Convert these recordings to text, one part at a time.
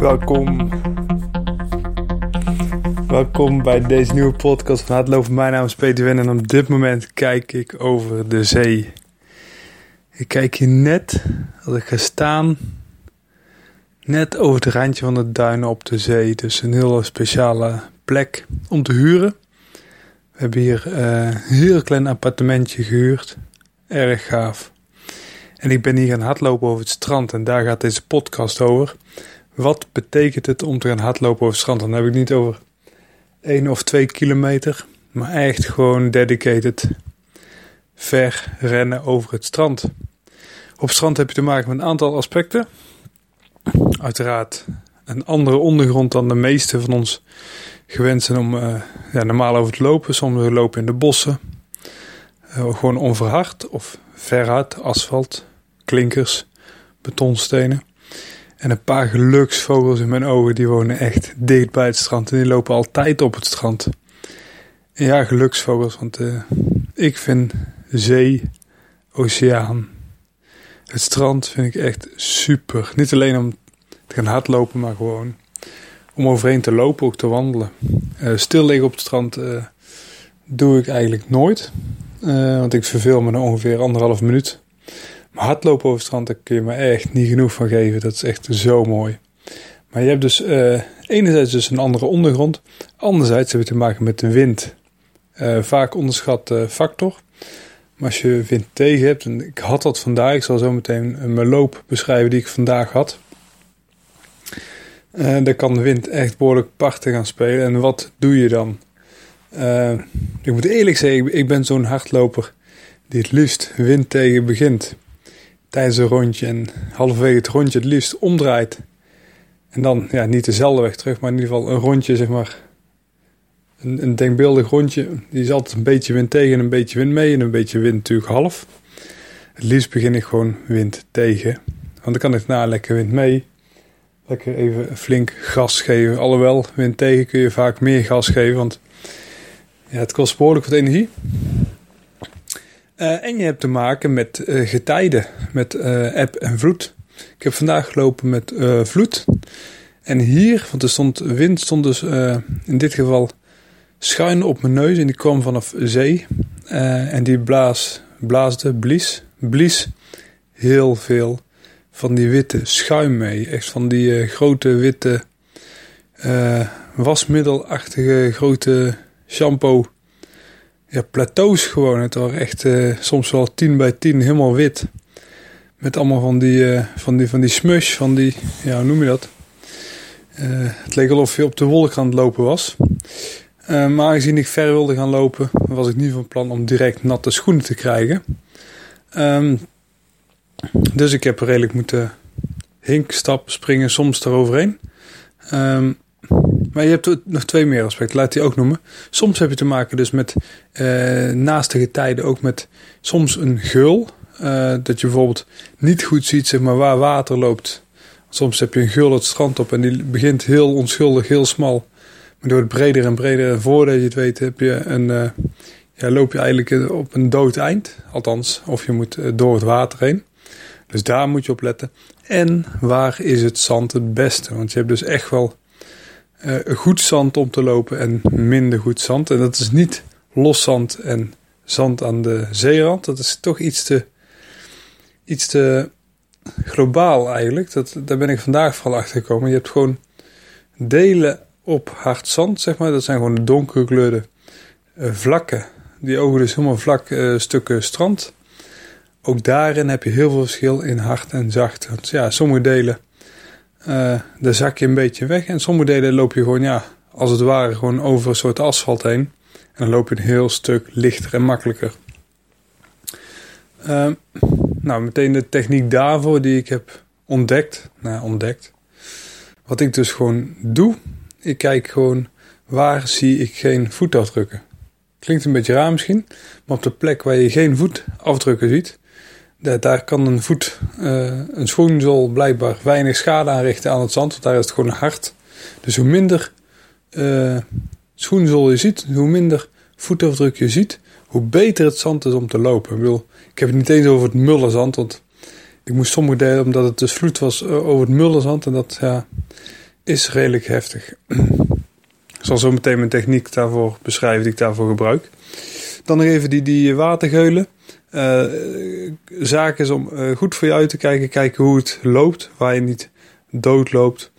Welkom. Welkom bij deze nieuwe podcast van Hardlopen. Mijn naam is Peter Wen en op dit moment kijk ik over de zee. Ik kijk hier net, als ik ga staan, net over het randje van de duinen op de zee. Dus een hele speciale plek om te huren. We hebben hier eh, een heel klein appartementje gehuurd. Erg gaaf. En ik ben hier gaan hardlopen over het strand en daar gaat deze podcast over. Wat betekent het om te gaan hardlopen over het strand? Dan heb ik niet over 1 of 2 kilometer, maar echt gewoon dedicated ver rennen over het strand. Op strand heb je te maken met een aantal aspecten. Uiteraard een andere ondergrond dan de meeste van ons gewend zijn om uh, ja, normaal over te lopen. Sommigen lopen in de bossen. Uh, gewoon onverhard of verhard, asfalt, klinkers, betonstenen. En een paar geluksvogels in mijn ogen, die wonen echt dicht bij het strand. En die lopen altijd op het strand. En ja, geluksvogels, want uh, ik vind zee, oceaan, het strand vind ik echt super. Niet alleen om te gaan hardlopen, maar gewoon om overheen te lopen, ook te wandelen. Uh, stil liggen op het strand uh, doe ik eigenlijk nooit. Want ik verveel me na ongeveer anderhalf minuut. Maar hardlopen over het strand, daar kun je me echt niet genoeg van geven. Dat is echt zo mooi. Maar je hebt dus enerzijds dus een andere ondergrond. Anderzijds heb je te maken met de wind. vaak onderschat factor. Maar als je wind tegen hebt, en ik had dat vandaag, ik zal zo meteen mijn loop beschrijven die ik vandaag had. Dan kan de wind echt behoorlijk parten gaan spelen. En wat doe je dan? Ik moet eerlijk zeggen, ik ben zo'n hardloper die het liefst wind tegen begint. Tijdens een rondje en halverwege het rondje het liefst omdraait. En dan, ja, niet dezelfde weg terug, maar in ieder geval een rondje, zeg maar, een, een denkbeeldig rondje. Die is altijd een beetje wind tegen en een beetje wind mee. En een beetje wind natuurlijk half. Het liefst begin ik gewoon wind tegen. Want dan kan ik na lekker wind mee. Lekker even flink gas geven. Alhoewel, wind tegen kun je vaak meer gas geven. Want ja, het kost behoorlijk wat energie. Uh, en je hebt te maken met uh, getijden. Met uh, eb en vloed. Ik heb vandaag gelopen met vloed. En hier, want er stond wind, stond dus in dit geval schuin op mijn neus en die kwam vanaf zee. En die blaas, blaasde, blies, blies heel veel van die witte schuim mee. Echt van die grote witte wasmiddelachtige grote shampoo ja, plateaus gewoon. Het was echt soms wel 10 bij 10 helemaal wit. Met allemaal van die, van die, van die smush, van die, ja, hoe noem je dat? het leek alsof je op de wolk aan het lopen was. Maar aangezien ik ver wilde gaan lopen, was ik niet van plan om direct natte schoenen te krijgen. Um, dus ik heb redelijk moeten hink, stappen, springen, soms eroverheen. Um, maar je hebt nog twee meer aspecten, laat die ook noemen. Soms heb je te maken dus met uh, naastige tijden ook met soms een geul. Uh, dat je bijvoorbeeld niet goed ziet zeg maar, waar water loopt. Soms heb je een geul het strand op en die begint heel onschuldig, heel smal. Maar door het breder en breder, en voordat je het weet, heb je een, uh, ja, loop je eigenlijk op een dood eind. Althans, of je moet door het water heen. Dus daar moet je op letten. En waar is het zand het beste? Want je hebt dus echt wel uh, goed zand om te lopen en minder goed zand. En dat is niet los zand en zand aan de zeerand. Dat is toch iets te, iets te globaal eigenlijk. Dat, daar ben ik vandaag vooral achter gekomen. Je hebt gewoon delen op hard zand, zeg maar. Dat zijn gewoon de donkerkleurde uh, vlakken. Die ogen dus helemaal vlak uh, stukken strand. Ook daarin heb je heel veel verschil in hard en zacht. Want ja, sommige delen, uh, daar zak je een beetje weg. En sommige delen loop je gewoon, ja, als het ware, gewoon over een soort asfalt heen. En dan loop je een heel stuk lichter en makkelijker. Uh, nou, meteen de techniek daarvoor die ik heb ontdekt. Nou, ontdekt. Wat ik dus gewoon doe, ik kijk gewoon waar zie ik geen voetafdrukken. Klinkt een beetje raar misschien, maar op de plek waar je geen voetafdrukken ziet, daar kan een voet, uh, een schoenzool blijkbaar weinig schade aanrichten aan het zand, want daar is het gewoon hard. Dus hoe minder uh, schoenzool je ziet, hoe minder voetafdruk je ziet, hoe beter het zand is om te lopen. Ik, ik heb het niet eens over het mullenzand, want ik moest sommige delen omdat het dus vloed was eh, over het mullenzand en dat ja, is redelijk heftig. Ik zal zo meteen mijn techniek daarvoor beschrijven die ik daarvoor gebruik. Dan nog even die, die watergeulen. Uh, zaak is om uh, goed voor je uit te kijken, kijken hoe het loopt, waar je niet dood loopt.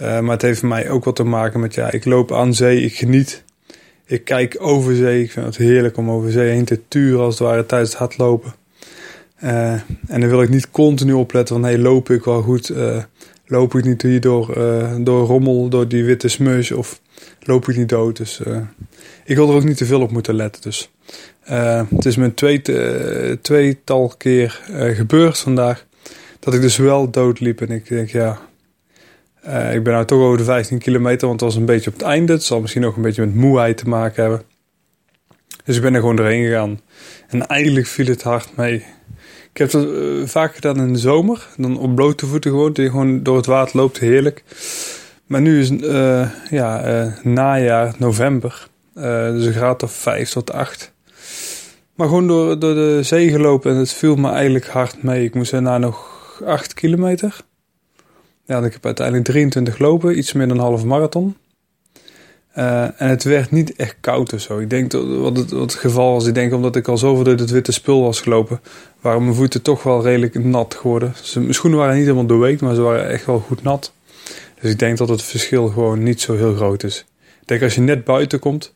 Uh, maar het heeft voor mij ook wat te maken met, ja, ik loop aan zee, ik geniet. Ik kijk over zee, ik vind het heerlijk om over zee heen te turen als het ware tijdens het hardlopen. en dan wil ik niet continu opletten van, hey, loop ik wel goed? loop ik niet hier door, rommel, door die witte smeus of loop ik niet dood? Dus ik wil er ook niet te veel op moeten letten, dus... Uh, het is me twee, tweetal keer uh, gebeurd vandaag. Dat ik dus wel doodliep. En ik denk, ja. ik ben nou toch over de 15 kilometer. Want het was een beetje op het einde. Het zal misschien ook een beetje met moeheid te maken hebben. Dus ik ben er gewoon doorheen gegaan. En eigenlijk viel het hard mee. Ik heb dat vaak gedaan in de zomer. Dan op blote voeten gewoon. Die gewoon door het water loopt. Heerlijk. Maar nu is ja, najaar, november. dus een graad of 5 tot 8. Maar gewoon door, door de zee gelopen en het viel me eigenlijk hard mee. Ik moest daarna nog 8 kilometer. Ja, ik heb uiteindelijk 23 gelopen, iets meer dan een halve marathon. Uh, en het werd niet echt koud of zo. Ik denk dat wat het, geval was, ik denk omdat ik al zoveel door het witte spul was gelopen, waren mijn voeten toch wel redelijk nat geworden. Mijn schoenen waren niet helemaal doorweekt, maar ze waren echt wel goed nat. Dus ik denk dat het verschil gewoon niet zo heel groot is. Ik denk als je net buiten komt,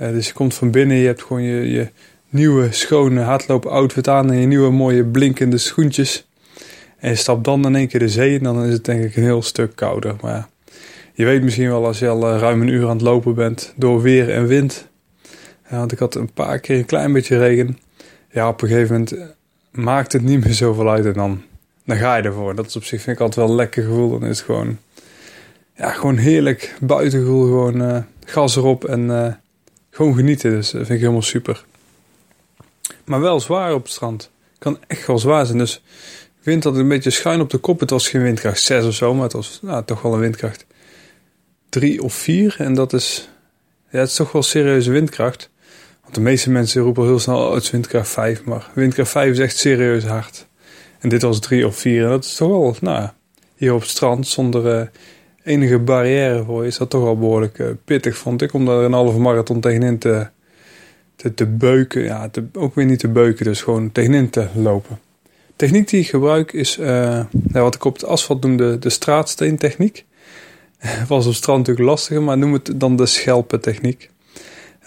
uh, dus je komt van binnen, je hebt gewoon je, je, nieuwe schone hardloop outfit aan en je nieuwe mooie blinkende schoentjes. En je stapt dan in één keer de zee en dan is het denk ik een heel stuk kouder. Maar je weet misschien wel als je al eh, ruim een uur aan het lopen bent door weer en wind. Ja, want ik had een paar keer een klein beetje regen. Ja, op een gegeven moment eh, maakt het niet meer zoveel uit en dan, dan ga je ervoor. Dat is op zich vind ik altijd wel een lekker gevoel. Dan is het gewoon, ja, gewoon heerlijk buitengevoel. Gewoon uh, gas erop en gewoon genieten. Dus dat vind ik helemaal super. Maar wel zwaar op het strand. Kan echt wel zwaar zijn. Dus wind had een beetje schuin op de kop. Het was geen windkracht 6 of zo, maar het was nou, toch wel een windkracht 3 of 4. En dat is, ja, het is toch wel serieuze windkracht. Want de meeste mensen roepen heel snel, oh, het is windkracht 5. Maar windkracht 5 is echt serieus hard. En dit was 3 of 4. En dat is toch wel, nou, hier op het strand zonder enige barrière voor is dat toch wel behoorlijk uh, pittig, vond ik. Om daar een halve marathon tegenin te, te, te beuken. Ja, te, ook weer niet te beuken, dus gewoon tegenin te lopen. Techniek die ik gebruik is uh, wat ik op het asfalt noemde de straatsteentechniek. Was op strand natuurlijk lastiger, maar noem het dan de schelpentechniek.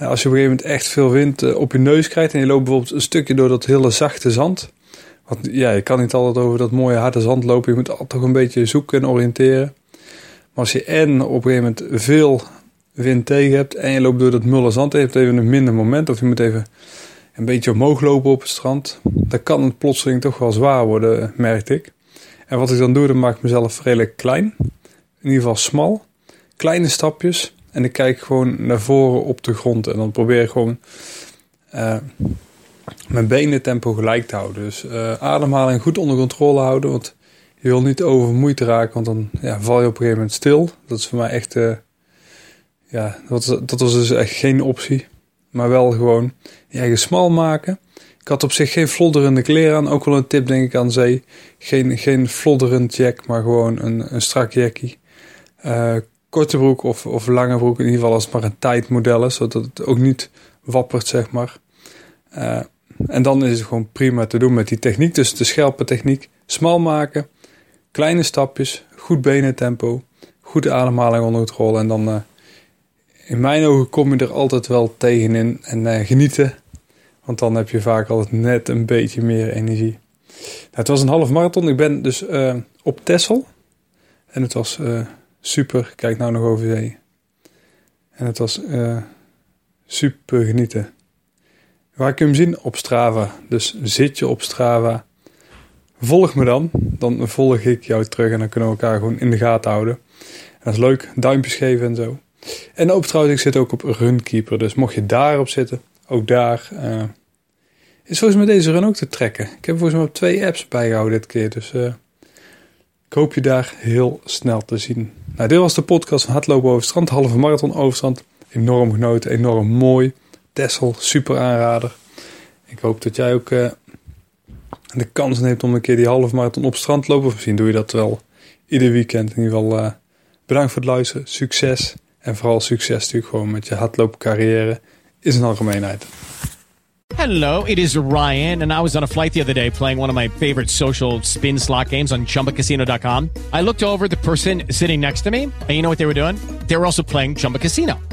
Uh, als je op een gegeven moment echt veel wind uh, op je neus krijgt en je loopt bijvoorbeeld een stukje door dat hele zachte zand. Want ja, je kan niet altijd over dat mooie harde zand lopen. Je moet altijd toch een beetje zoeken en oriënteren. Maar als je en op een gegeven moment veel wind tegen hebt en je loopt door dat mulle zand, je hebt even een minder moment of je moet even een beetje omhoog lopen op het strand, dan kan het plotseling toch wel zwaar worden, merkte ik. En wat ik dan doe, dan maak ik mezelf redelijk klein, in ieder geval smal, kleine stapjes en ik kijk gewoon naar voren op de grond en dan probeer ik gewoon uh, mijn benen tempo gelijk te houden. Dus uh, ademhaling goed onder controle houden, want je wil niet overmoeid raken, want dan ja, val je op een gegeven moment stil. Dat is voor mij echt uh, ja, dat, dat was dus echt geen optie. Maar wel gewoon je eigen smal maken. Ik had op zich geen flodderende kleren aan. Ook wel een tip denk ik aan zee. Geen, geen flodderend jack, maar gewoon een, een strak jackie. Uh, korte broek of, of lange broek. In ieder geval als het maar een tijdmodel is. Zodat het ook niet wappert, zeg maar. Uh, en dan is het gewoon prima te doen met die techniek. Dus de schelpen techniek. Smal maken. Kleine stapjes. Goed benentempo. Goede ademhaling onder controle. En dan... Uh, in mijn ogen kom je er altijd wel tegenin en uh, genieten. Want dan heb je vaak altijd net een beetje meer energie. Nou, het was een half marathon. Ik ben dus uh, op Tessel. En het was super. Kijk nou nog over zee. En het was super genieten. Waar kun je hem zien? Op Strava. Dus zit je op Strava. Volg me dan. Dan volg ik jou terug en dan kunnen we elkaar gewoon in de gaten houden. En dat is leuk, duimpjes geven en zo. En ook trouwens, ik zit ook op Runkeeper. Dus mocht je daarop zitten, ook daar uh, is volgens mij deze run ook te trekken. Ik heb volgens mij op twee apps bijgehouden dit keer. Dus uh, ik hoop je daar heel snel te zien. Nou, dit was de podcast van Hardlopen over strand. Halve marathon over strand. Enorm genoten, enorm mooi. Tessel, super aanrader. Ik hoop dat jij ook uh, de kans neemt om een keer die halve marathon op strand te lopen. Of misschien doe je dat wel ieder weekend. In ieder geval bedankt voor het luisteren. Succes. En vooral succes natuurlijk gewoon met je hardloopcarrière is een algemeenheid. Hello, it is Ryan, and I was on a flight the other day playing one of my favorite social spin slot games on chumbacasino.com. I looked over the person sitting next to me, and you know what they were doing? They were also playing Chumba Casino.